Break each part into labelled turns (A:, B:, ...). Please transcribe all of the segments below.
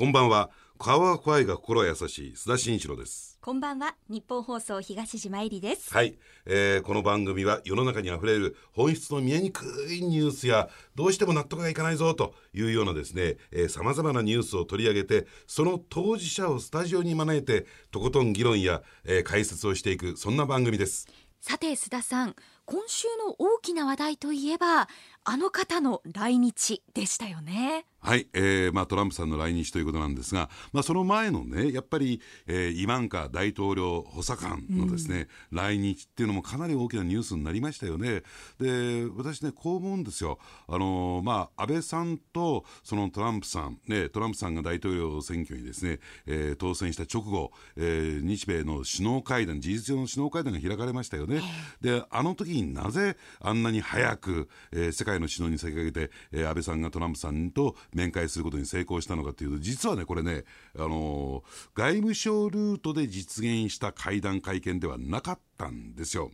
A: こんばんは。顔は怖いが心は優しい。須田慎一郎です。
B: こんばんは。日本放送東島えりです。
A: はい、えーこの番組は世の中にあふれる本質の見えにくいニュースやどうしても納得がいかないぞというようなですねさまざまなニュースを取り上げてその当事者をスタジオに招いてとことん議論や、えー解説をしていくそんな番組です。
B: さて須田さん今週の大きな話題といえばあの方の来日でしたよね
A: はい、えーまあ、トランプさんの来日ということなんですが、まあ、その前のね、やっぱり、えーイマンカ大統領補佐官のですね、来日っていうのもかなり大きなニュースになりましたよね。で、私ね、こう思うんですよ。あのーまあ、安倍さんとそのトランプさん、ね、トランプさんが大統領選挙にですね、えー当選した直後、えー日米の首脳会談、事実上の首脳会談が開かれましたよね。で、あの時になぜあんなに早く、えー世界の首脳に先駆けて、えー安倍さんがトランプさんと面会することに成功したのかというと、実はね、これね、あのー外務省ルートで実現した会談会見ではなかったんですよ。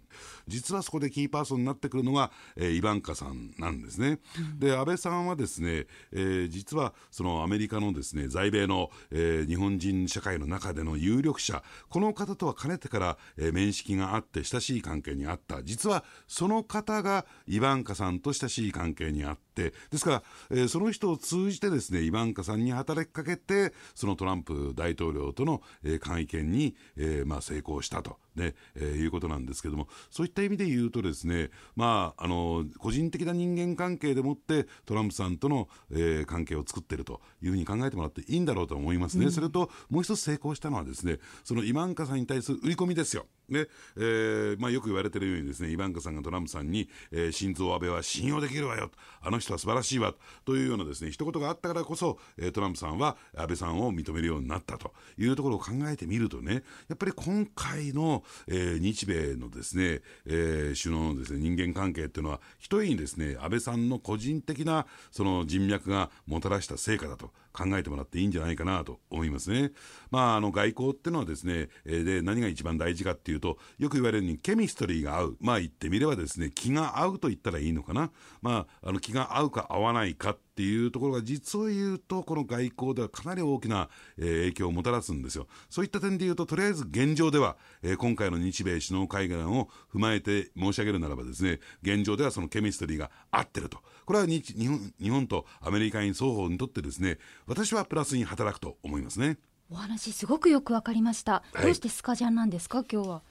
A: 実はそこでキーパーソンになってくるのが、えーイバンカさんなんですね。で、安倍さんはですね、えー実はそのアメリカのですね、在米の、えー日本人社会の中での有力者、この方とはかねてから、えー面識があって親しい関係にあった。実はその方がイバンカさんと親しい関係にあって、ですから、えーその人を通じてですね、イバンカさんに働きかけて、そのトランプ大統領との、えー会見に、えーまあ、成功したと、ねえーいうことなんですけども、そういった意味で言うとですね、まあ、あの、個人的な人間関係でもって、トランプさんとの、えー関係を作っているというふうに考えてもらっていいんだろうと思いますね。それと、もう一つ成功したのはですね、そのイバンカさんに対する売り込みですよ。ね、えーまあ、よく言われているようにですね、イバンカさんがトランプさんに、えー、心臓安倍は信用できるわよ。あの人は素晴らしいわ。というようなですね、一言があったからこそ、えートランプさんは安倍さんを認めるようになったというところを考えてみるとね、やっぱり今回の、えー日米のですね、えー首脳のですね、人間関係っていうのは、一重にですね、安倍さんの個人的なその人脈がもたらした成果だと。考えてもらっていいんじゃないかなと思いますね。まあ、あの外交ってのはですね、えで、何が一番大事かっていうと、よく言われるようにケミストリーが合う。まあ言ってみればですね、気が合うと言ったらいいのかな。まあ、あの気が合うか合わないかっていうところが実を言うと、この外交ではかなり大きな、えー影響をもたらすんですよ。そういった点で言うと、とりあえず現状では、えー今回の日米首脳会談を踏まえて申し上げるならばですね、現状ではそのケミストリーが合ってると。これは日日本日本とアメリカに双方にとってですね、私はプラスに働くと思いますね。
B: お話すごくよくわかりました、
A: はい
B: どうしてスカジャンなんですか？今日は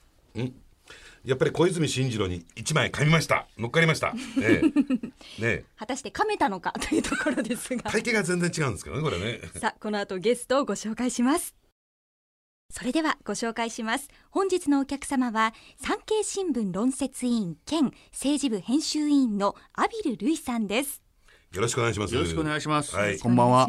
A: やっぱり小泉進次郎に一枚噛みました。乗っかりました。ねえ。ねえ。
B: 果たして噛めたのかというところですが
A: 体型が全然違うんですけどね、これね。
B: さあこの後ゲストをご紹介しますそれではご紹介します。本日のお客様は産経新聞論説委員兼政治部編集委員のアビル・ルイさんです。
A: よろしくお願いします。
C: よろしくお願いします。
A: はい。
C: こんばんは。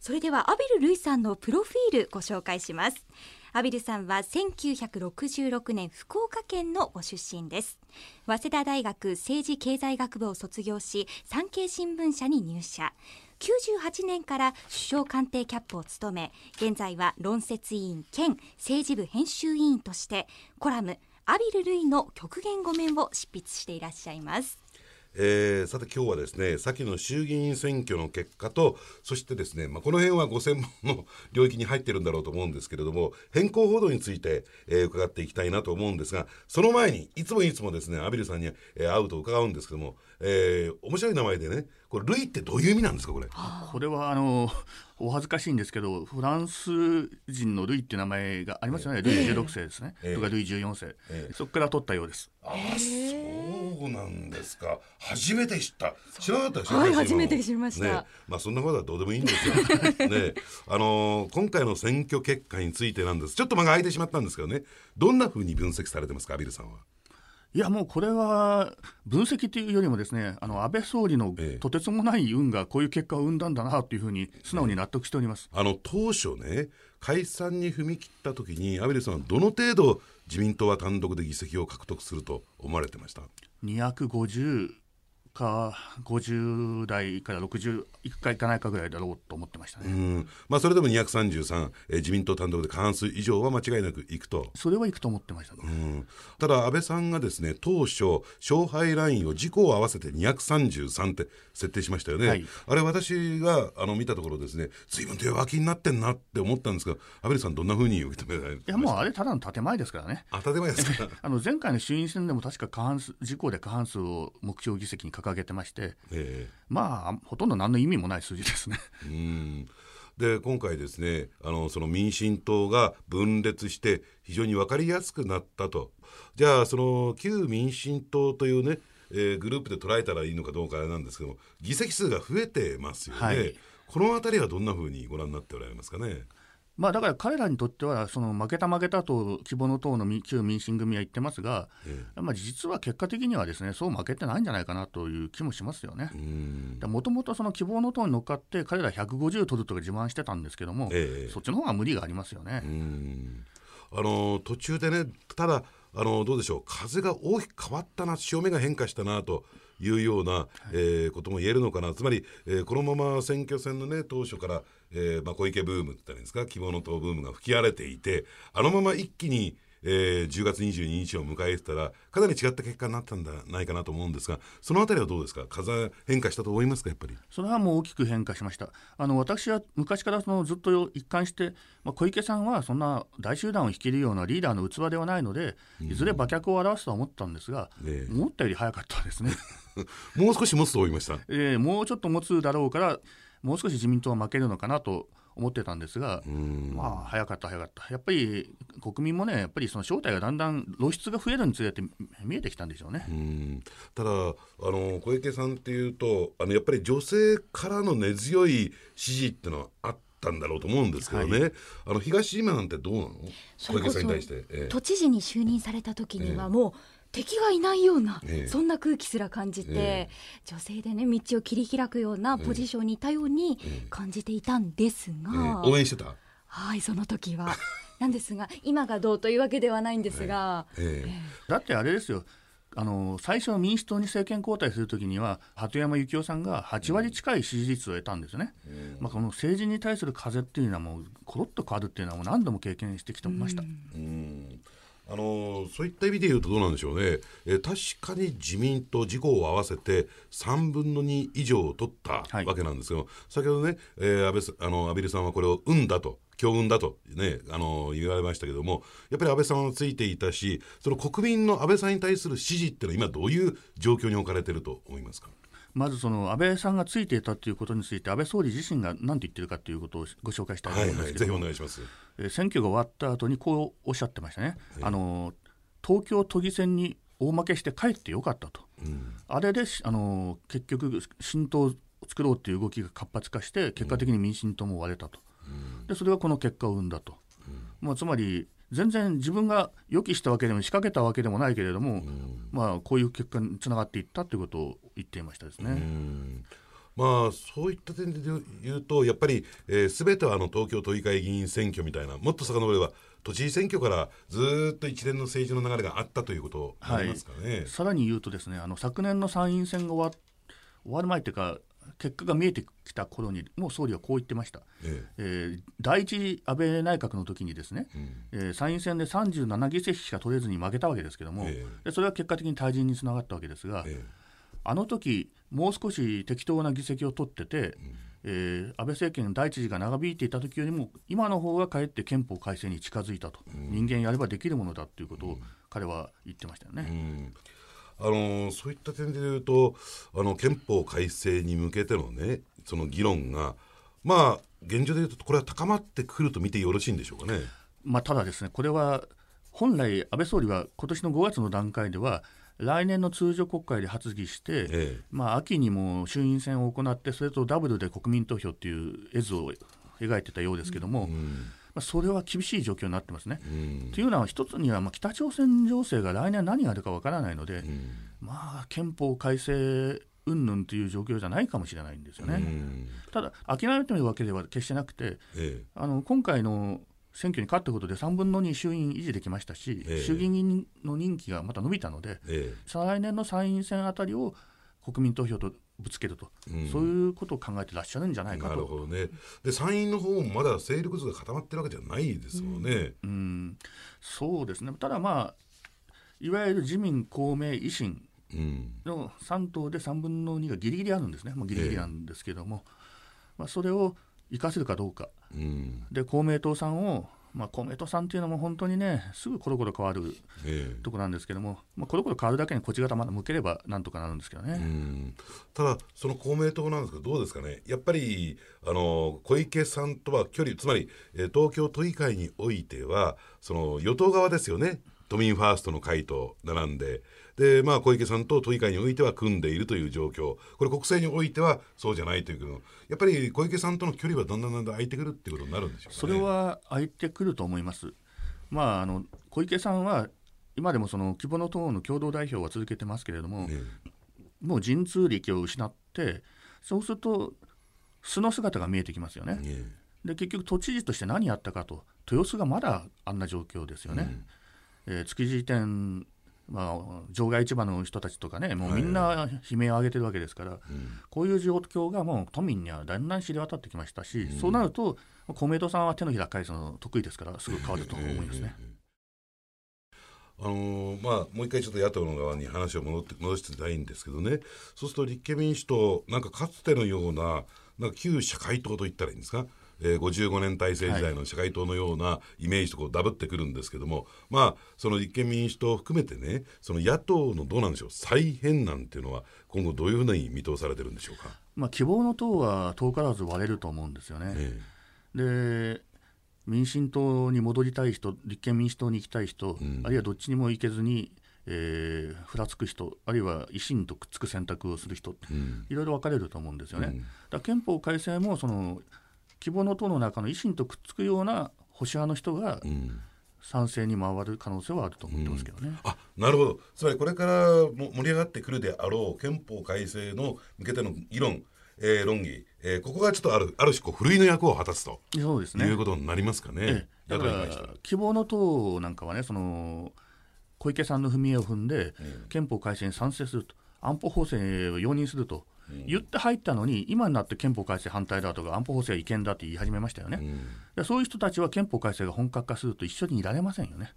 B: それではアビル・ルイさんのプロフィールご紹介します。アビルさんは1966年福岡県のご出身です。早稲田大学政治経済学部を卒業し産経新聞社に入社98年から首相官邸キャップを務め現在は論説委員兼政治部編集委員としてコラムアビル・ルイの極限語面を執筆していらっしゃいます。
A: えーさて今日はですね先の衆議院選挙の結果とそしてですね、まあ、この辺はご専門の領域に入ってるんだろうと思うんですけれども変更報道について、えー伺っていきたいなと思うんですがその前にいつもいつもですねアビルさんに、えー会うと伺うんですけども、えー面白い名前でねこれルイってどういう意味なんですかこれ？
C: これはあのお恥ずかしいんですけど、フランス人のルイっていう名前がありますよね。ルイ16世ですね。
A: ええ。
C: とかルイ14世、
A: ええ。
C: そこから取ったようです。
A: ああそうなんですか。初めて知った。知らなかったですよ
B: はい初めて知りました。
A: ねまあそんなことはどうでもいいんですよ。ねあのー今回の選挙結果についてなんです。ちょっと間が空いてしまったんですけどね。どんなふうに分析されてますかアビルさんは？い
C: やもうこれは分析というよりもですねあの安倍総理の
A: ええ。
C: とてつもない運がこういう結果を生んだんだなというふうに素直に納得しております。
A: あの当初ね解散に踏み切った時にアビルさんはどの程度自民党は単独で議席を獲得すると思われてました
C: ？250か50代から60いくかいかないかぐらいだろうと思ってましたね。
A: うん。まあ、それでも233、えー自民党単独で過半数以上は間違いなくいくと。
C: それはいくと思ってました、
A: うん。ただ、安倍さんがですね当初、勝敗ラインを自公を合わせて233って設定しましたよね、
C: はい。
A: あれ、私があの見たところ、ですね随分と弱気になってんなって思ったんですが、安倍さん、どんなふうに受け止められ
C: いやもうあれただの建前ですからね。
A: 当たり前ですか、
C: あの前回の衆院選でも確か過半数自公で過半数を目標議席に掲げてまして、
A: え
C: まあほとんど何の意味もない数字ですね。
A: えうん。で今回ですねあのその民進党が分裂して非常に分かりやすくなったと。じゃあその旧民進党というね、えーグループで捉えたらいいのかどうかあれなんですけども議席数が増えてますよね、
C: はい。
A: この辺りはどんなふうにご覧になっておられますかね？
C: まあだから彼らにとってはその負けた負けたと希望の党の民旧民進組は言ってますが、
A: え
C: まあ、実は結果的にはですねそう負けてないんじゃないかなという気もしますよね。
A: うん。
C: もともとその希望の党に乗っかって彼ら150取るとか自慢してたんですけども、
A: ええ。
C: そっちの方が無理がありますよね。
A: うん。あの途中でねただあのどうでしょう。風が大きく変わったな潮目が変化したなというような、えーことも言えるのかな。つまり、えーこのまま選挙戦のね当初から、えーまあ、小池ブームって言ったらいいんですか？希望の党ブームが吹き荒れていてあのまま一気にえー10月22日を迎えてたらかなり違った結果になったんじゃないかなと思うんですがそのあたりはどうですか？風変化したと思いますか？やっぱり。
C: それはもう大きく変化しました。あの私は昔からそのずっと一貫して、まあ、小池さんはそんな大集団を率いるようなリーダーの器ではないので、いずれ馬脚を表すとは思ったんですが、
A: ええ
C: 思ったより早かったですね。
A: もう少し持つと思いました。
C: えーもうちょっと持つだろうから、もう少し自民党は負けるのかなと思ってたんですが、まあ、早かった、早かった、やっぱり国民もね、やっぱりその正体がだんだん露出が増えるにつれて見えてきたんでしょうね。
A: うん。ただあの小池さんっていうとあのやっぱり女性からの根強い支持っていうのはあったんだろうと思うんですけどね、
C: は
A: あの東島なんてどうなの？小池さんに対して。ええ。
B: 都知事に就任された時にはもう敵がいないような、
A: ええ。
B: そんな空気すら感じて、
A: え
B: 女性でね道を切り開くようなポジションにいたように感じていたんです
A: え
B: が、
A: え応援してた、
B: はいその時は。なんですが今がどうというわけではないんですが、
A: ええ。
C: だってあれですよ。あの最初、民主党に政権交代するときには、鳩山幸夫さんが8割近い支持率を得たんですよね、まあ、この政治に対する風っていうのは、もうころっと変わるっていうのは、もう何度も経験してきてました。
A: うんあのそういった意味で言うとどうなんでしょうね、えー確かに自民党自公を合わせて3分の2以上を取った
C: はい。
A: わけなんですけど、先ほどね、えー安倍あの安倍さんはこれを運だと強運だと、ね、あの言われましたけどもやっぱり安倍さんはついていたしその国民の安倍さんに対する支持っていうのは今どういう状況に置かれてると思いますか？
C: まずその安倍さんがついていたということについて、安倍総理自身が何と言ってるかということをご紹介したいと思うんですけど。も、
A: お願いします。
C: えー選挙が終わった後にこうおっしゃってましたね、あの東京都議選に大負けして帰ってよかったと、あれでしあの結局、新党を作ろうという動きが活発化して、結果的に民進党も割れたと、でそれがこの結果を生んだと、まあ、つまり全然自分が予期したわけでも仕掛けたわけでもないけれども、まあ、こういう結果につながっていったということを言っていましたですね。
A: うんまあそういった点で言うとやっぱりすべ、全てはあの東京都議会議員選挙みたいなもっと遡れば都知事選挙からずーっと一連の政治の流れがあったということになりますかね。
C: さらに言うとですねあの昨年の参院選が終わ終わる前というか結果が見えてきた頃にもう総理はこう言ってました、
A: え
C: え。ー第一安倍内閣の時にですね、えー参院選で37議席しか取れずに負けたわけですけども、
A: え
C: でそれは結果的に退陣につながったわけですが、
A: え
C: あの時もう少し適当な議席を取ってて、えー安倍政権第一次が長引いていた時よりも今の方がかえって憲法改正に近づいたと、人間やればできるものだということを彼は言ってましたよね。
A: うんあのーそういった点で言うとあの憲法改正に向けてのねその議論がまあ現状で言うとこれは高まってくると見てよろしいんでしょうかね。
C: まあ、ただですね、これは本来、安倍総理は今年の5月の段階では、来年の通常国会で発議して、
A: ええ
C: まあ、秋にも衆院選を行って、それとダブルで国民投票っていう絵図を描いてたようですけども、まあ、それは厳しい状況になってますね。というのは、一つには、まあ、北朝鮮情勢が来年何があるかわからないので、まあ、憲法改正云々という状況じゃないかもしれないんですよね。
A: うん。
C: ただ、諦めてるわけでは決してなくて、
A: え
C: あの今回の選挙に勝ったことで3分の2衆院維持できましたし、
A: ええ。
C: 衆議院の任期がまた伸びたので、
A: ええ。
C: 再来年の参院選あたりを国民投票とぶつけると、そういうことを考えてらっしゃるんじゃないかと。
A: なるほどね。で参院の方もまだ勢力図が固まってるわけじゃないですもんね。
C: うん、そうですね。ただまあいわゆる自民公明維新
A: うん。
C: の3党で3分の2がギリギリあるんですね、もうギリギリなんですけども、まあ、それを生かせるかどうか、
A: うん。
C: で公明党さんを、まあ、公明党さんっていうのも本当にね、すぐコロコロ変わる
A: ええ。
C: ところなんですけども、まあ、コロコロ変わるだけにこっち方まだ向ければなんとかなるんですけどね。
A: うん。ただ、その公明党なんですけど、どうですかね、やっぱりあの小池さんとは距離、つまり、えー東京都議会においては、その与党側ですよね、都民ファーストの会と並んで、でまあ、小池さんと都議会においては組んでいるという状況、これ、国政においてはそうじゃないというけど、やっぱり小池さんとの距離はだんだんだんだん空いてくるっていうことになるんでしょうか、ね、
C: それは空いてくると思います。まあ、あの小池さんは今でもその希望の党の共同代表は続けてますけれども、
A: ね
C: もう神通力を失って、そうすると素の姿が見えてきますよね。
A: ね
C: で結局都知事として何やったかと豊洲がまだあんな状況ですよね、えー築地店、まあ、場外市場の人たちとかねもうみんな悲鳴を上げてるわけですから、こういう状況がもう都民にはだんだん知れ渡ってきましたし、そうなると公明党さんは手のひら返すの得意ですからすぐ変わると思いますね。
A: あのーまあ、もう一回ちょっと野党の側に話を戻って戻してたいんですけどね、そうすると立憲民主党、なんかかつてのような、なんか旧社会党と言ったらいいんですか、えー、55年体制時代の社会党のようなイメージとこうダブってくるんですけども、まあ、その立憲民主党を含めてね、その野党のどうなんでしょう、再編なんていうのは、今後、どういうふうに見通されてるんでしょうか？
C: まあ、希望の党は遠からず割れると思うんですよね。
A: え
C: で民進党に戻りたい人、立憲民主党に行きたい人、あるいはどっちにも行けずに、えーふらつく人、あるいは維新とくっつく選択をする人、いろいろ分かれると思うんですよね。だから憲法改正もその希望の党の中の維新とくっつくような保守派の人が賛成に回る可能性はあると思ってますけどね。
A: あなるほど、つまりこれからも盛り上がってくるであろう憲法改正の向けての議論、えー論議、えーここがちょっとあるある種こう、ふるいの役を果たすと
C: そうですね。
A: いうことになりますかね、
C: ええ。だから希望の党なんかはねその小池さんの踏み絵を踏んで、憲法改正に賛成すると安保法制を容認すると、言って入ったのに今になって憲法改正反対だとか安保法制は違憲だって言い始めましたよね、でそういう人たちは憲法改正が本格化すると一緒にいられませんよね。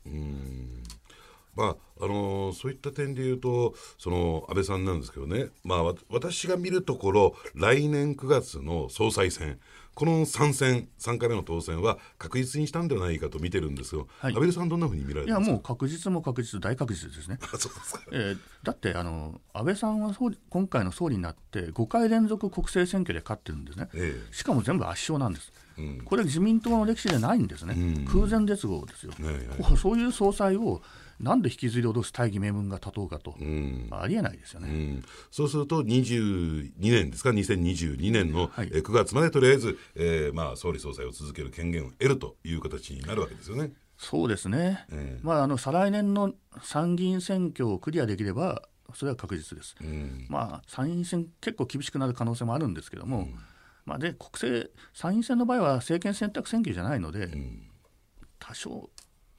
A: まああのーそういった点で言うと、その安倍さんなんですけどね、まあ、わ私が見るところ、来年9月の総裁選、この3選、3回目の当選は確実にしたんではないかと見てるんですけど、
C: はい。
A: 安倍さん、どんなふうに見られ
C: いやもう確実も確実、大確実ですね。
A: あそうですか。
C: えーだってあの安倍さんは総理今回の総理になって5回連続国政選挙で勝ってるんですね、
A: え
C: しかも全部圧勝なんです、
A: うん。
C: これ、自民党の歴史でないんですね、
A: うん。
C: 空前絶後ですよ、
A: ね
C: そういう総裁をなんで引きずり下ろす大義名分が立とうかと、
A: うん。
C: ありえないですよね。
A: うん、そうすると22年ですか？2022年の、
C: はい。
A: えー9月までとりあえず、えーまあ、総理総裁を続ける権限を得るという形になるわけですよね。
C: そうですね、
A: ええ。
C: まあ、あの再来年の参議院選挙をクリアできれば、それは確実です。
A: うん。
C: まあ、参院選、結構厳しくなる可能性もあるんですけども、まあ、で国政、参院選の場合は政権選択選挙じゃないので、多少、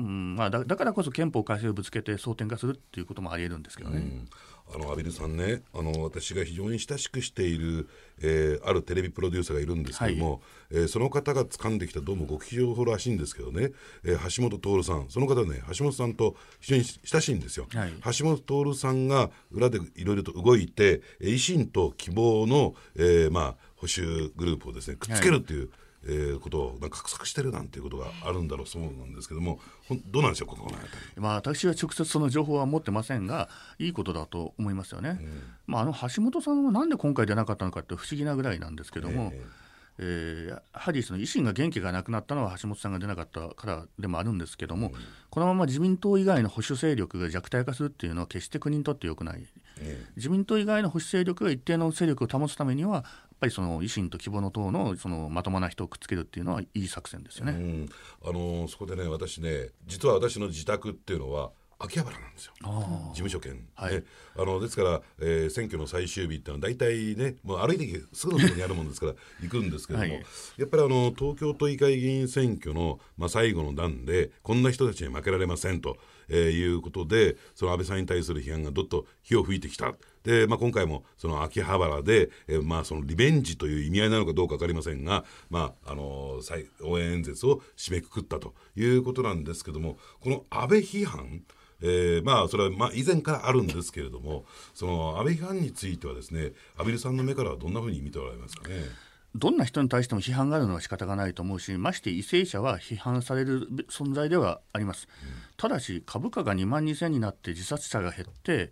C: うんまあ、だだからこそ憲法改正をぶつけて争点化するっていうこともありえるんですけどね。
A: あのアビルさんねあの私が非常に親しくしている、えーあるテレビプロデューサーがいるんですけども、えーその方が掴んできたどうも極秘情報らしいんですけどね、えー橋本徹さんその方ね橋本さんと非常に親しいんですよ、
C: はい。
A: 橋本徹さんが裏でいろいろと動いてえー維新と希望の、えーまあ、保守グループをですねくっつけるっていう、えーことをなんか画策してるなんていうことがあるんだろうそうなんですけどもどうなんでしょうここの。
C: まあ、私は直接その情報は持ってませんが、いいことだと思いますよね。まあ、あの橋本さんはなんで今回出なかったのかって不思議なぐらいなんですけども、
A: え
C: えーやはりその維新が元気がなくなったのは橋本さんが出なかったからでもあるんですけども、このまま自民党以外の保守勢力が弱体化するっていうのは決して国にとって良くない。
A: え
C: 自民党以外の保守勢力が一定の勢力を保つためには、ぱりその維新と希望の党のそのまともな人をくっつけるっていうのはいい作戦ですよね。
A: うん、あのーそこでね私ね実は私の自宅っていうのは秋葉原なんですよ。事務所兼、
C: はい。
A: ね。あのですから、えー選挙の最終日っていうのは大体ねもう歩いてすぐのところにあるもんですから 行くんですけども、
C: はい。
A: やっぱりあの東京都議会議員選挙の、まあ、最後の段でこんな人たちに負けられませんと、えーいうことでその安倍さんに対する批判がどっと火を吹いてきたで、まあ、今回もその秋葉原で、えーまあ、そのリベンジという意味合いなのかどうか分かりませんが、まああのー応援演説を締めくくったということなんですけどもこの安倍批判えーまあそれはまあ以前からあるんですけれどもその安倍批判についてはですね安倍さんの目からはどんなふうに見ておられますかね？
C: どんな人に対しても批判があるのは仕方がないと思うし、まして為政者は批判される存在ではあります。ただし、株価が2万2000になって自殺者が減って、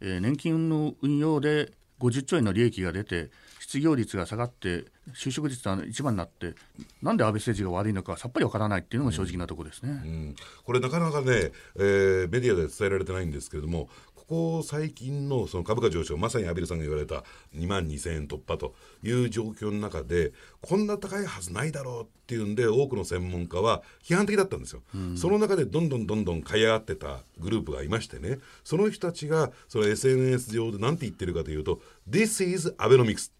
C: えー年金の運用で50兆円の利益が出て、失業率が下がって、就職率が一番になって、なんで安倍政治が悪いのかさっぱりわからないっていうのが正直なところですね。
A: うんこれなかなかね、えーメディアで伝えられてないんですけれどもここ最近のその株価上昇まさにアビルさんが言われた2万2000円突破という状況の中でこんな高いはずないだろうっていうんで多くの専門家は批判的だったんですよ、その中でどんどんどんどん買い上がってたグループがいましてねその人たちがその SNS 上で何て言ってるかというと「This is アベノミクス」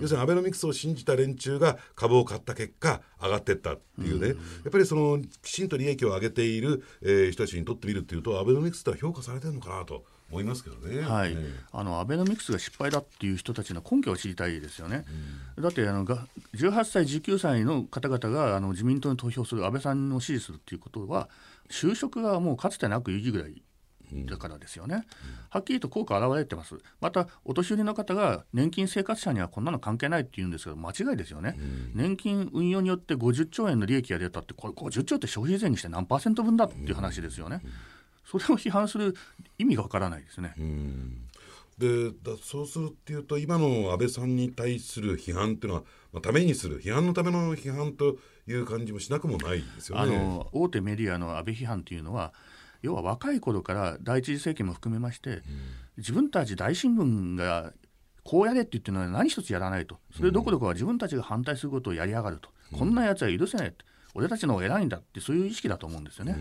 A: 要するにアベノミクスを信じた連中が株を買った結果上がっていったっていうね、やっぱりそのきちんと利益を上げている、えー人たちにとってみるっていうとアベノミクスってのは評価されてるのかなと思いますけどね。
C: はい。
A: ね
C: あのアベノミクスが失敗だっていう人たちの根拠を知りたいですよね。だってあのが18歳、19歳の方々があの自民党に投票する安倍さんを支持するっていうことは就職がもうかつてなく意義ぐらいだからですよね、はっきりと効果現れてます、またお年寄りの方が年金生活者にはこんなの関係ないって言うんですけど、間違いですよね、年金運用によって50兆円の利益が出たって、これ、50兆って消費税にして何パーセント分だっていう話ですよね、それを批判する意味がわからないですね。
A: でだそうするっていうと今の安倍さんに対する批判っていうのは、まあ、ためにする批判のための批判という感じもしなくもないですよね。
C: あの大手メディアの安倍批判というのは要は若い頃から第一次政権も含めまして、自分たち大新聞がこうやれって言ってるのは何一つやらないと。それどころかは自分たちが反対することをやりやがると、こんなやつは許せないと俺たちの方が偉いんだってそういう意識だと思うんですよね。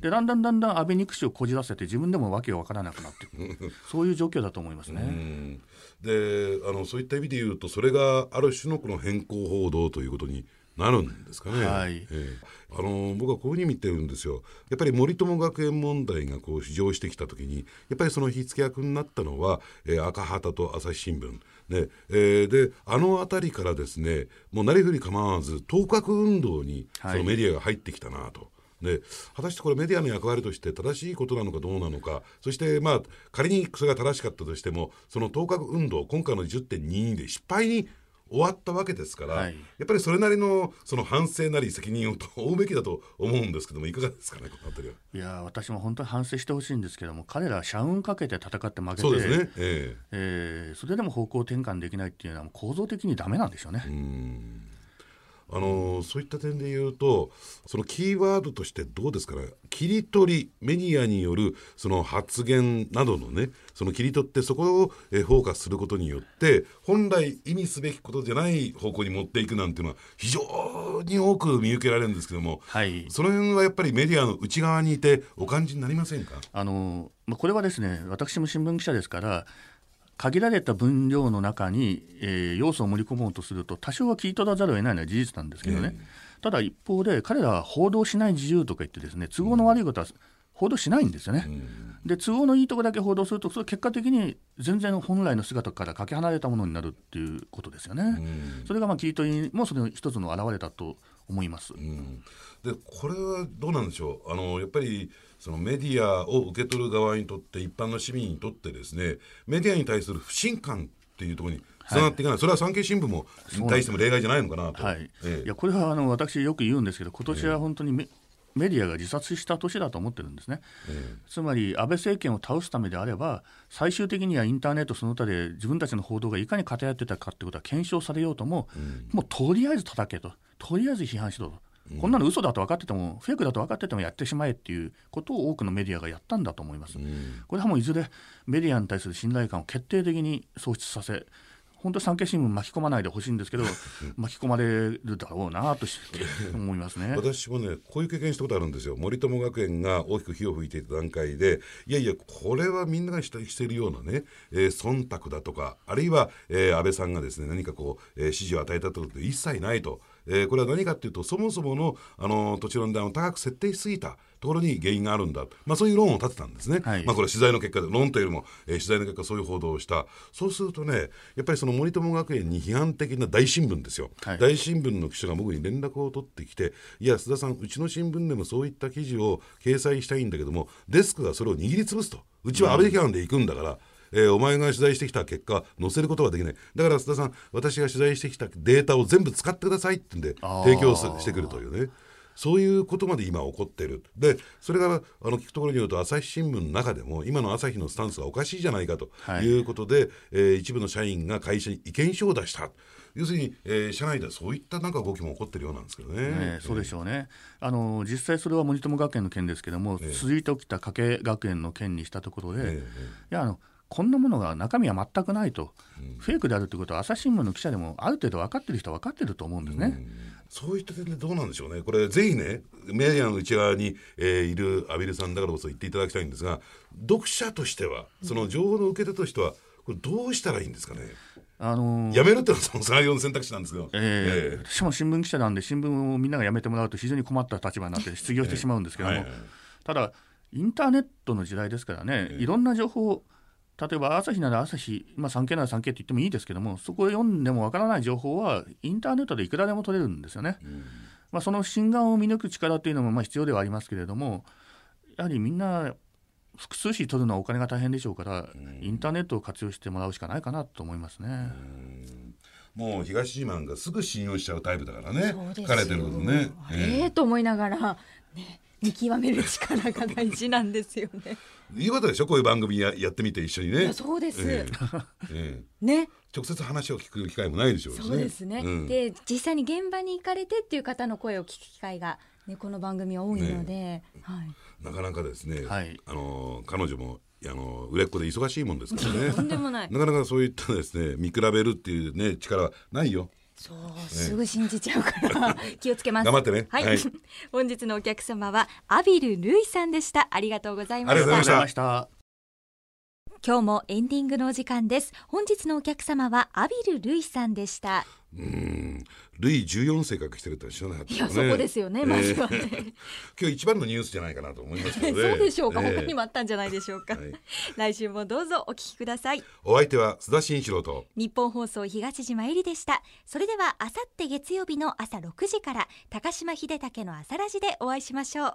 C: でだんだんだんだん安倍憎しをこじらせて自分でもわけが分からなくなっていくそういう状況だと思いますね。
A: うんであのそういった意味で言うとそれがある種のこの変更報道ということになるんですかね。
C: はい
A: ええあの僕はこういうふうに見てるんですよ。やっぱり森友学園問題がこう浮上してきた時にやっぱりその火付け役になったのは、えー赤旗と朝日新聞。ねえーであの辺りからですねもうなりふり構わず当確運動にそ
C: はい
A: のメディアが入ってきたなと。で果たしてこれメディアの役割として正しいことなのかどうなのかそしてまあ仮にそれが正しかったとしてもその当確運動今回の10.22で失敗に終わったわけですから、
C: はい
A: やっぱりそれなりのその反省なり責任を負うべきだと思うんですけどもいかがですかねこの辺りは。
C: いや私も本当に反省してほしいんですけども彼らは社運かけて戦って負けて
A: そうですね、え
C: えーそれでも方向転換できないっていうのは構造的にダメなんでしょうね。
A: あのそういった点で言うとそのキーワードとしてどうですかね？切り取りメディアによるその発言などのねその切り取ってそこをえーフォーカスすることによって本来意味すべきことじゃない方向に持っていくなんていうのは非常に多く見受けられるんですけども、
C: はい。
A: その辺はやっぱりメディアの内側にいてお感じになりませんか？
C: あのまあ、これはですね私も新聞記者ですから限られた分量の中に、えー要素を盛り込もうとすると多少は切り取らざるを得ないのは事実なんですけどね、ただ一方で彼らは報道しない自由とか言ってですね都合の悪いことは報道しないんですよね。で都合のいいところだけ報道するとそれ結果的に全然本来の姿からかけ離れたものになるっていうことですよね。それがまあ切り取りもその一つの表れだと思います。
A: でこれはどうなんでしょうあのやっぱりそのメディアを受け取る側にとって一般の市民にとってですねメディアに対する不信感っていうところにつながっていかない、それは産経新聞もに対しても例外じゃないのかなと。
C: はい。
A: ええ。
C: いやこれはあの私よく言うんですけど今年は本当にメ,、メディアが自殺した年だと思ってるんですね、つまり安倍政権を倒すためであれば最終的にはインターネットその他で自分たちの報道がいかに偏ってたかってことは検証されようとも、もうとりあえず叩けと。とりあえず批判しろと。こんなの嘘だと分かってても、フェイクだと分かっててもやってしまえっていうことを多くのメディアがやったんだと思います。これはもういずれメディアに対する信頼感を決定的に喪失させ、本当、産経新聞巻き込まないでほしいんですけど、巻き込まれるだろうなとし思いますね。
A: 私もねこういう経験したことあるんですよ森友学園が大きく火を吹いていた段階でいやいやこれはみんなが指摘しているようなね、えー忖度だとかあるいは、えー安倍さんがですね何かこう、えー指示を与えたということで一切ないとえー、これは何かっていうとそもそものあの土地の値段を高く設定しすぎたところに原因があるんだ、まあ、そういう論を立てたんですね、はい、まあ、これ取材の結果で論というよりも、えー、取材の結果そういう報道をした。そうするとねやっぱりその森友学園に批判的な大新聞ですよ、はい、大新聞の記者が僕に連絡を取ってきていや須田さんうちの新聞でもそういった記事を掲載したいんだけどもデスクがそれを握りつぶすと。うちは安倍批判で行くんだから、うんえー、お前が取材してきた結果載せることはできないだから須田さん私が取材してきたデータを全部使ってくださいってんで提供してくるというねそういうことまで今起こってる。で、それがあの聞くところによると、朝日新聞の中でも、今の朝日のスタンスがおかしいじゃないかということで、はい、えー、一部の社員が会社に意見書を出した。要するに、えー、社内ではそういったなんか動きも起こってるようなんですけどね。ね
C: そうでしょうね。あの実際それは森友学園の件ですけども、続いて起きた加計学園の件にしたところで、いやあのこんなものが中身は全くないと、うん、フェイクであるということは朝日新聞の記者でもある程度分かってる人は分かってると思うんですね。うん。
A: そういった点でどうなんでしょうね、これ、ぜひね、メディアの内側に、えー、いるアビルさんだからこそ言っていただきたいんですが、読者としては、その情報の受け手としては、これ、どうしたらいいんですかね？あのー、やめるっていうのはその最良の選択肢なんですけど、
C: えー、えー、しかも新聞記者なんで、新聞をみんながやめてもらうと、非常に困った立場になって、失業してしまうんですけども、えーはいはい、ただ、インターネットの時代ですからね、いろんな情報例えば朝日なら朝日、まあ、産経なら産経って言ってもいいですけどもそこを読んでもわからない情報はインターネットでいくらでも取れるんですよね。うん、まあ、その心眼を見抜く力というのもまあ必要ではありますけれどもやはりみんな複数紙取るのはお金が大変でしょうから、うん、インターネットを活用してもらうしかないかなと思いますね。
A: もう東島がすぐ信用しちゃうタイプだからね書かれてることね。
B: ええー、と思いながら、ね、見極める力が大事なんですよね。
A: いいことでしょ？こういう番組ややってみて一緒にね。
B: そうです。え
A: ー、え
B: ー、ね。
A: 直接話を聞く機会もないでしょう
B: ね。そうですね。うん、で実際に現場に行かれてっていう方の声を聞く機会が、ね、この番組は多いので、ね、はい。
A: なかなかですね、はい、あの彼女もあの売れっ子で忙しいもんですからね。
B: とんでもない。
A: なかなかそういったですね見比べるっていうね力はないよ。
B: そう、すぐ信じちゃうから 気をつけます。
A: 頑張ってね。
B: はい。はい、本日のお客様はアビルルイさんでした。ありがとうございました。あり
A: がとうございました。
B: 今日もエンディングのお時間です。本日のお客様はアビルルイさんでした。
A: うん、ルイ14世隠してるって知らなかった、ね、
B: い やそこですよね、まずはね、
A: 今日一番のニュースじゃないかなと思いますけど
B: ね。そうでしょうか、えー、他にもあったんじゃないでしょうか、はい、来週もどうぞお聞きください。
A: お相手は須田慎一郎と。
B: 日本放送東島えりでした。それではあさって月曜日の朝6時から高島秀武の朝ラジでお会いしましょう